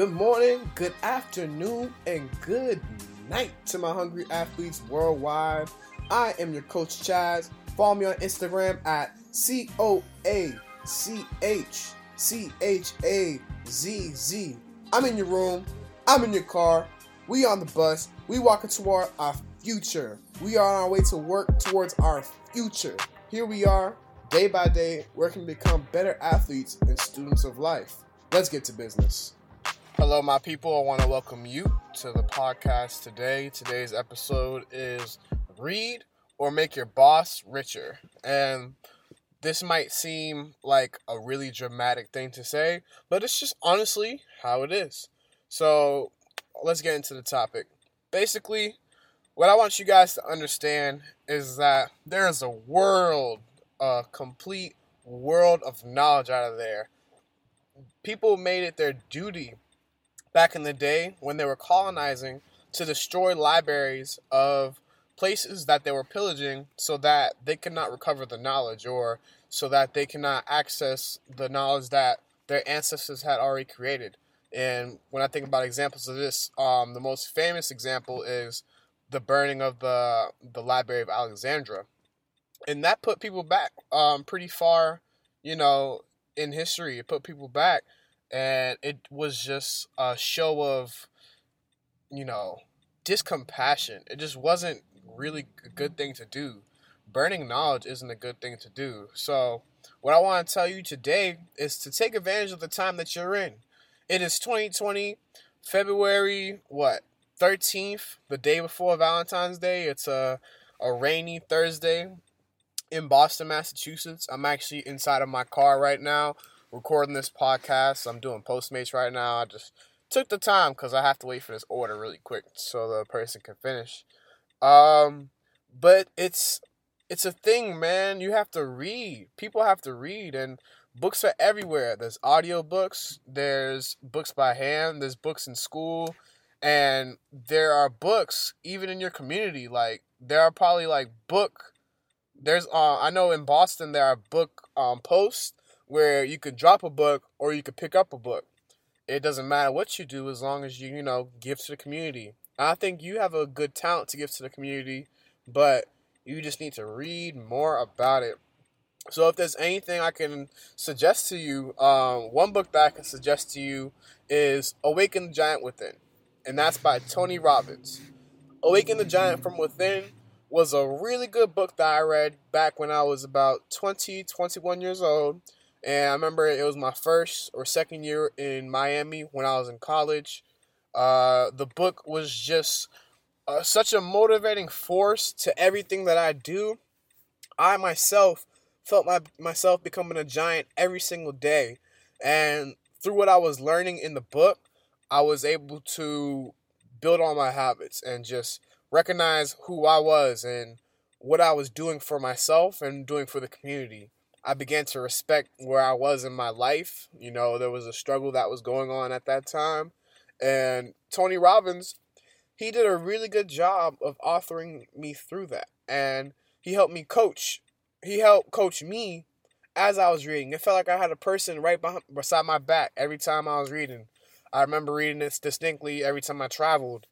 Good morning, good afternoon, and good night to my hungry athletes worldwide. I am your coach Chazz. Follow me on Instagram at C O A C H C H A Z Z. I'm in your room, I'm in your car, we on the bus, we walking toward our future. We are on our way to work towards our future. Here we are, day by day, working to become better athletes and students of life. Let's get to business. Hello, my people. I want to welcome you to the podcast today. Today's episode is Read or Make Your Boss Richer. And this might seem like a really dramatic thing to say, but it's just honestly how it is. So let's get into the topic. Basically, what I want you guys to understand is that there is a world, a complete world of knowledge out of there. People made it their duty back in the day when they were colonizing to destroy libraries of places that they were pillaging so that they could not recover the knowledge or so that they cannot access the knowledge that their ancestors had already created. And when I think about examples of this, um, the most famous example is the burning of the the Library of Alexandria, and that put people back um, pretty far, you know, in history. It put people back and it was just a show of you know discompassion. It just wasn't really a good thing to do. Burning knowledge isn't a good thing to do. So what i want to tell you today is to take advantage of the time that you're in. It is 2020 february what 13th the day before valentine's day. It's a, a rainy thursday in boston massachusetts. I'm actually inside of my car right now recording this podcast. I'm doing Postmates right now. I just took the time because I have to wait for this order really quick so the person can finish. Um, but it's it's a thing, man. You have to read. People have to read, and books are everywhere. There's audio books. There's books by hand. There's books in school, and there are books even in your community. Like there are probably like book. There's uh I know in Boston there are book um posts where you could drop a book or you could pick up a book. It doesn't matter what you do as long as you, you know, give to the community. I think you have a good talent to give to the community, but you just need to read more about it. So if there's anything I can suggest to you, um, one book that I can suggest to you is Awaken the Giant Within, and that's by Tony Robbins. Awaken the Giant from Within was a really good book that I read back when I was about 20, 21 years old. And I remember it was my first or second year in Miami when I was in college. Uh, the book was just uh, such a motivating force to everything that I do. I myself felt my myself becoming a giant every single day, and through what I was learning in the book, I was able to build on my habits and just recognize who I was and what I was doing for myself and doing for the community. I began to respect where I was in my life. You know, there was a struggle that was going on at that time. And Tony Robbins, he did a really good job of authoring me through that. And he helped me coach. He helped coach me as I was reading. It felt like I had a person right behind, beside my back every time I was reading. I remember reading this distinctly every time I traveled,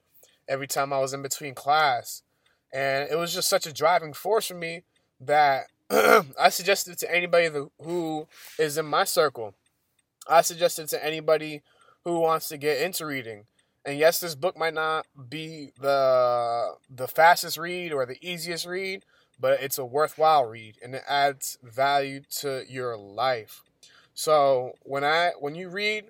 every time I was in between class. And it was just such a driving force for me that I suggest it to anybody who is in my circle. I suggest it to anybody who wants to get into reading. And yes, this book might not be the the fastest read or the easiest read, but it's a worthwhile read and it adds value to your life. So when I when you read,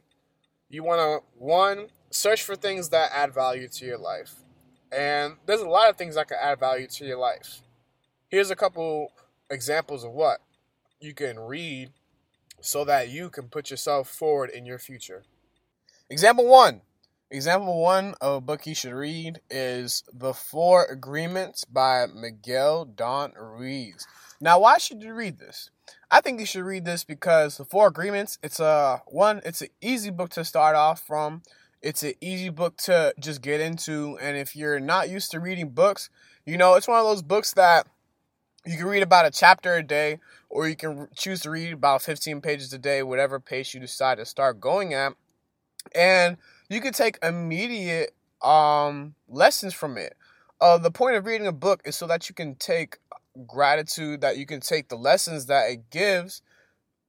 you want to one search for things that add value to your life. And there's a lot of things that can add value to your life. Here's a couple examples of what you can read so that you can put yourself forward in your future. Example one. Example one of a book you should read is The Four Agreements by Miguel Don Ruiz. Now, why should you read this? I think you should read this because The Four Agreements, it's a one, it's an easy book to start off from. It's an easy book to just get into, and if you're not used to reading books, you know, it's one of those books that you can read about a chapter a day, or you can choose to read about 15 pages a day, whatever pace you decide to start going at. And you can take immediate um lessons from it. Uh, the point of reading a book is so that you can take gratitude, that you can take the lessons that it gives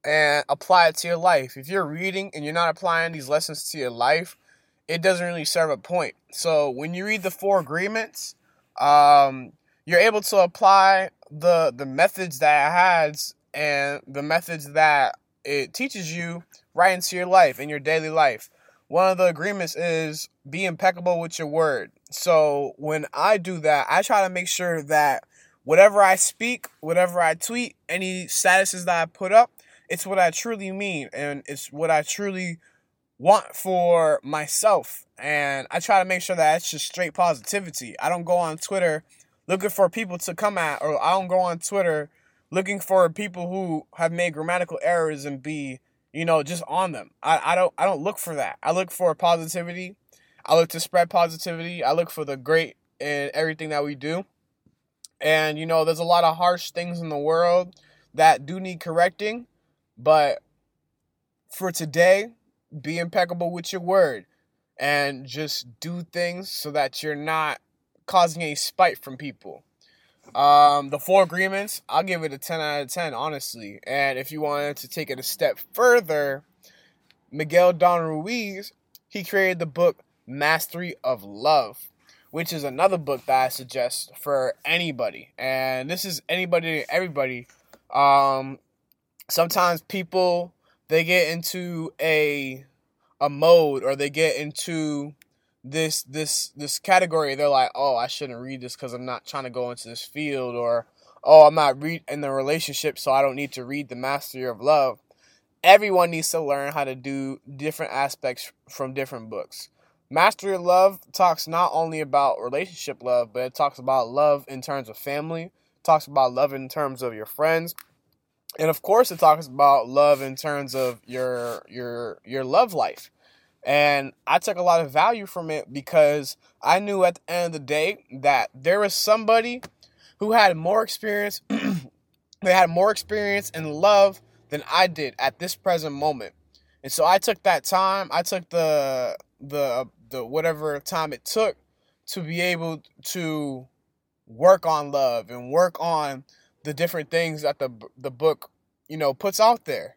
and apply it to your life. If you're reading and you're not applying these lessons to your life, it doesn't really serve a point. So when you read the four agreements, um, you're able to apply the the methods that it has and the methods that it teaches you right into your life in your daily life. One of the agreements is be impeccable with your word. So when I do that, I try to make sure that whatever I speak, whatever I tweet, any statuses that I put up, it's what I truly mean and it's what I truly want for myself. And I try to make sure that it's just straight positivity. I don't go on Twitter looking for people to come at, or I don't go on Twitter looking for people who have made grammatical errors and be you know, just on them. I, I don't I don't look for that. I look for positivity. I look to spread positivity. I look for the great in everything that we do. And you know, there's a lot of harsh things in the world that do need correcting, but for today, be impeccable with your word and just do things so that you're not causing any spite from people. Um, the four agreements, I'll give it a 10 out of 10, honestly. And if you wanted to take it a step further, Miguel Don Ruiz, he created the book Mastery of Love, which is another book that I suggest for anybody. And this is anybody, everybody. Um, sometimes people they get into a a mode or they get into this this this category they're like oh i shouldn't read this because i'm not trying to go into this field or oh i'm not read in the relationship so i don't need to read the mastery of love. Everyone needs to learn how to do different aspects from different books. Mastery of love talks not only about relationship love but it talks about love in terms of family talks about love in terms of your friends and of course it talks about love in terms of your your your love life and I took a lot of value from it because I knew at the end of the day that there was somebody who had more experience, they had more experience in love than I did at this present moment. And so I took that time, I took the the the whatever time it took to be able to work on love and work on the different things that the the book, you know, puts out there.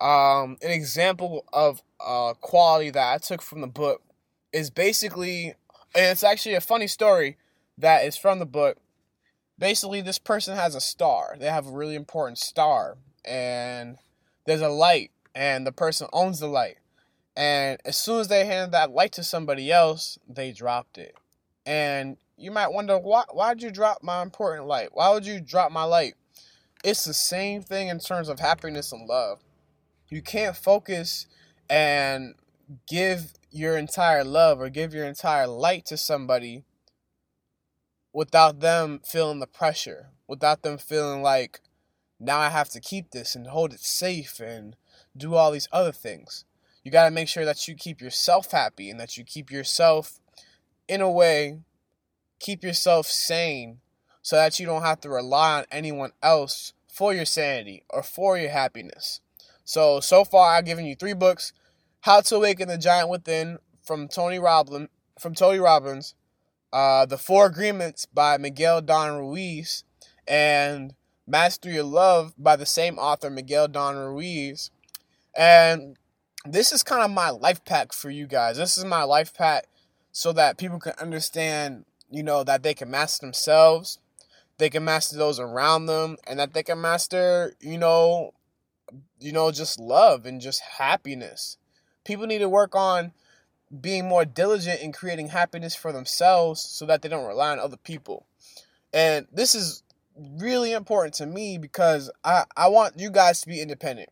Um, an example of a quality that I took from the book is basically, it's actually a funny story that is from the book. Basically, this person has a star. They have a really important star, and there's a light, and the person owns the light. And as soon as they hand that light to somebody else, they dropped it. And you might wonder why why'd you drop my important light? Why would you drop my light? It's the same thing in terms of happiness and love you can't focus and give your entire love or give your entire light to somebody without them feeling the pressure, without them feeling like now I have to keep this and hold it safe and do all these other things. You got to make sure that you keep yourself happy and that you keep yourself in a way keep yourself sane so that you don't have to rely on anyone else for your sanity or for your happiness. So so far I've given you three books: How to Awaken the Giant Within from Tony Robbins, from Tony Robbins, uh, The Four Agreements by Miguel Don Ruiz, and Mastery of Love by the same author, Miguel Don Ruiz. And this is kind of my life pack for you guys. This is my life pack so that people can understand, you know, that they can master themselves, they can master those around them, and that they can master, you know, you know, just love and just happiness. People need to work on being more diligent in creating happiness for themselves so that they don't rely on other people. And this is really important to me because I, I want you guys to be independent.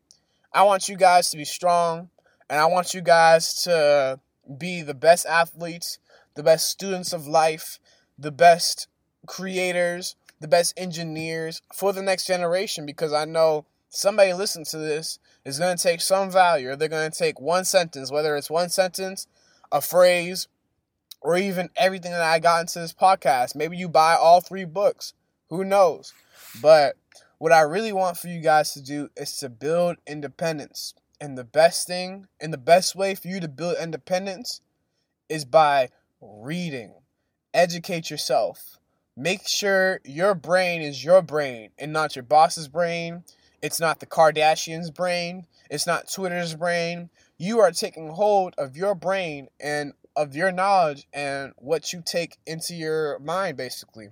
I want you guys to be strong and I want you guys to be the best athletes, the best students of life, the best creators, the best engineers for the next generation because I know somebody listening to this is going to take some value, or they're going to take one sentence, whether it's one sentence, a phrase, or even everything that I got into this podcast. Maybe you buy all three books. Who knows? But what I really want for you guys to do is to build independence. And the best thing, and the best way for you to build independence is by reading. Educate yourself. Make sure your brain is your brain and not your boss's brain. It's not the Kardashians' brain. It's not Twitter's brain. You are taking hold of your brain and of your knowledge and what you take into your mind, basically.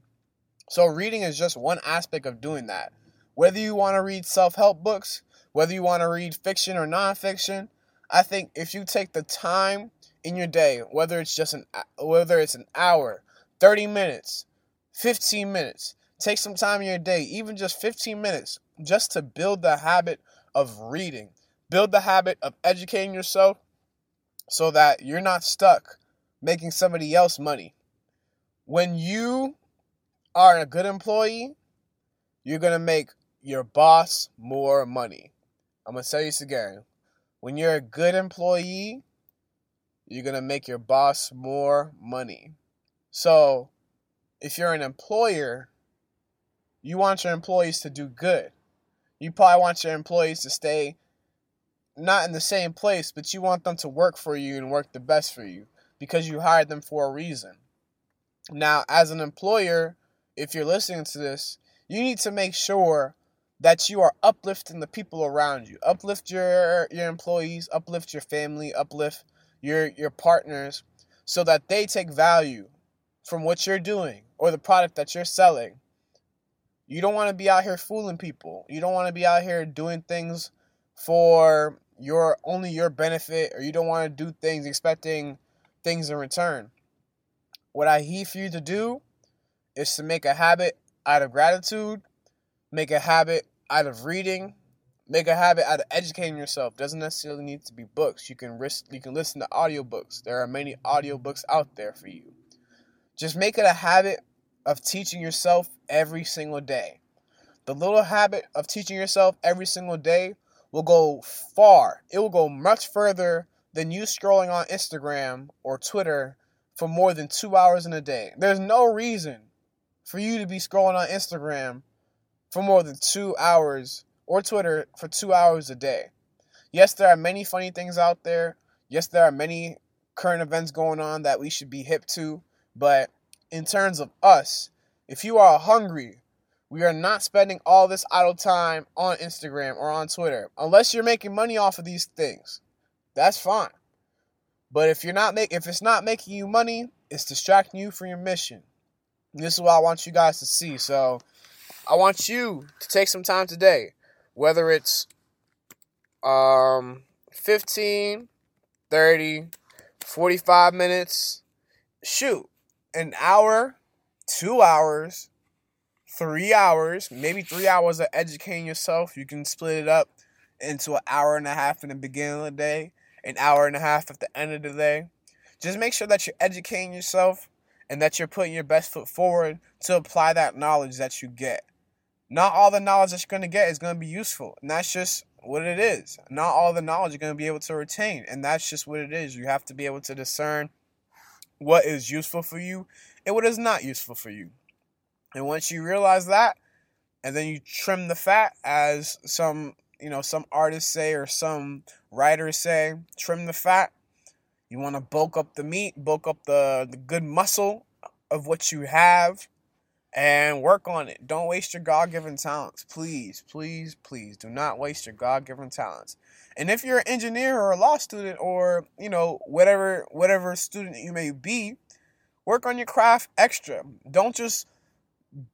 So, reading is just one aspect of doing that. Whether you want to read self help books, whether you want to read fiction or nonfiction, I think if you take the time in your day, whether it's just an whether it's an hour, 30 minutes, 15 minutes, take some time in your day, even just 15 minutes, just to build the habit of reading. Build the habit of educating yourself so that you're not stuck making somebody else money. When you are a good employee, you're going to make your boss more money. I'm going to say this again. When you're a good employee, you're going to make your boss more money. So, if you're an employer, you want your employees to do good. You probably want your employees to stay not in the same place, but you want them to work for you and work the best for you because you hired them for a reason. Now, as an employer, if you're listening to this, you need to make sure that you are uplifting the people around you. Uplift your your employees, uplift your family, uplift your your partners so that they take value from what you're doing or the product that you're selling. You don't want to be out here fooling people. You don't want to be out here doing things for your only your benefit or you don't want to do things expecting things in return. What I need for you to do is to make a habit out of gratitude, make a habit out of reading, make a habit out of educating yourself. Doesn't necessarily need to be books. You can risk you can listen to audiobooks. There are many audiobooks out there for you. Just make it a habit of teaching yourself every single day. The little habit of teaching yourself every single day will go far. It will go much further than you scrolling on Instagram or Twitter for more than two hours in a day. There's no reason for you to be scrolling on Instagram for more than two hours or Twitter for two hours a day. Yes, there are many funny things out there. Yes, there are many current events going on that we should be hip to. But in terms of us, if you are hungry, we are not spending all this idle time on Instagram or on Twitter unless you're making money off of these things. That's fine. But if you're not make if it's not making you money, it's distracting you from your mission. this is what I want you guys to see. So I want you to take some time today, whether it's um 15, 30, 45 minutes, shoot, an hour, two hours, three hours, maybe three hours of educating yourself. You can split it up into an hour and a half in the beginning of the day, an hour and a half at the end of the day. Just make sure that you're educating yourself and that you're putting your best foot forward to apply that knowledge that you get. Not all the knowledge that you're going to get is going to be useful, and that's just what it is. Not all the knowledge you're going to be able to retain, and that's just what it is. You have to be able to discern what is useful for you and what is not useful for you. And once you realize that, and then you trim the fat, as some you know some artists say or some writers say, trim the fat. You want to bulk up the meat, bulk up the, the good muscle of what you have, and work on it. Don't waste your God given talents. Please, please, please do not waste your God given talents. And if you're an engineer or a law student or, you know, whatever whatever student you may be, work on your craft extra. Don't just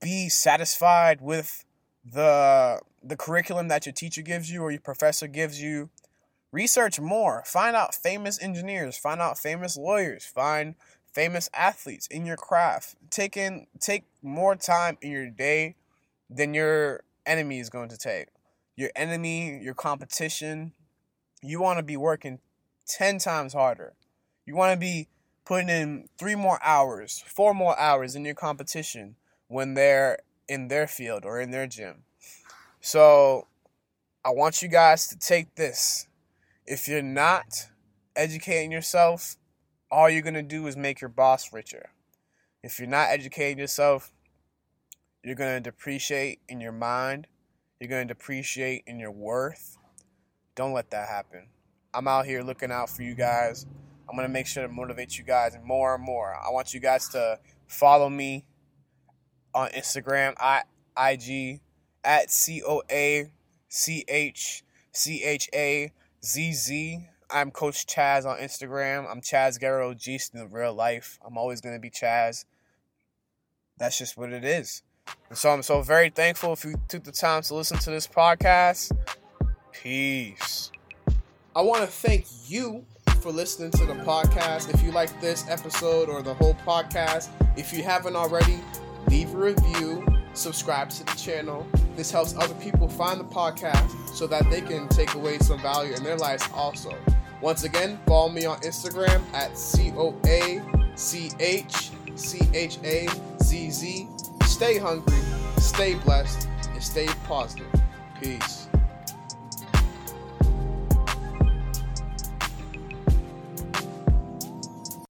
be satisfied with the the curriculum that your teacher gives you or your professor gives you. Research more. Find out famous engineers, find out famous lawyers, find famous athletes in your craft. Take in take more time in your day than your enemy is going to take. Your enemy, your competition, you want to be working 10 times harder. You want to be putting in 3 more hours, 4 more hours in your competition when they're in their field or in their gym. So, I want you guys to take this. If you're not educating yourself, all you're going to do is make your boss richer. If you're not educating yourself, you're going to depreciate in your mind. You're going to depreciate in your worth. Don't let that happen. I'm out here looking out for you guys. I'm gonna make sure to motivate you guys more and more. I want you guys to follow me on Instagram I, IG at C O A C H C H A Z Z. I'm Coach Chazz on Instagram. I'm Chazz Guerrero G in real life. I'm always gonna be Chazz. That's just what it is. And so I'm so very thankful if you took the time to listen to this podcast. Peace. I want to thank you for listening to the podcast. If you like this episode or the whole podcast, if you haven't already, leave a review, subscribe to the channel. This helps other people find the podcast so that they can take away some value in their lives also. Once again, follow me on Instagram at C O A C H C H A Z Z. Stay hungry, stay blessed, and stay positive. Peace.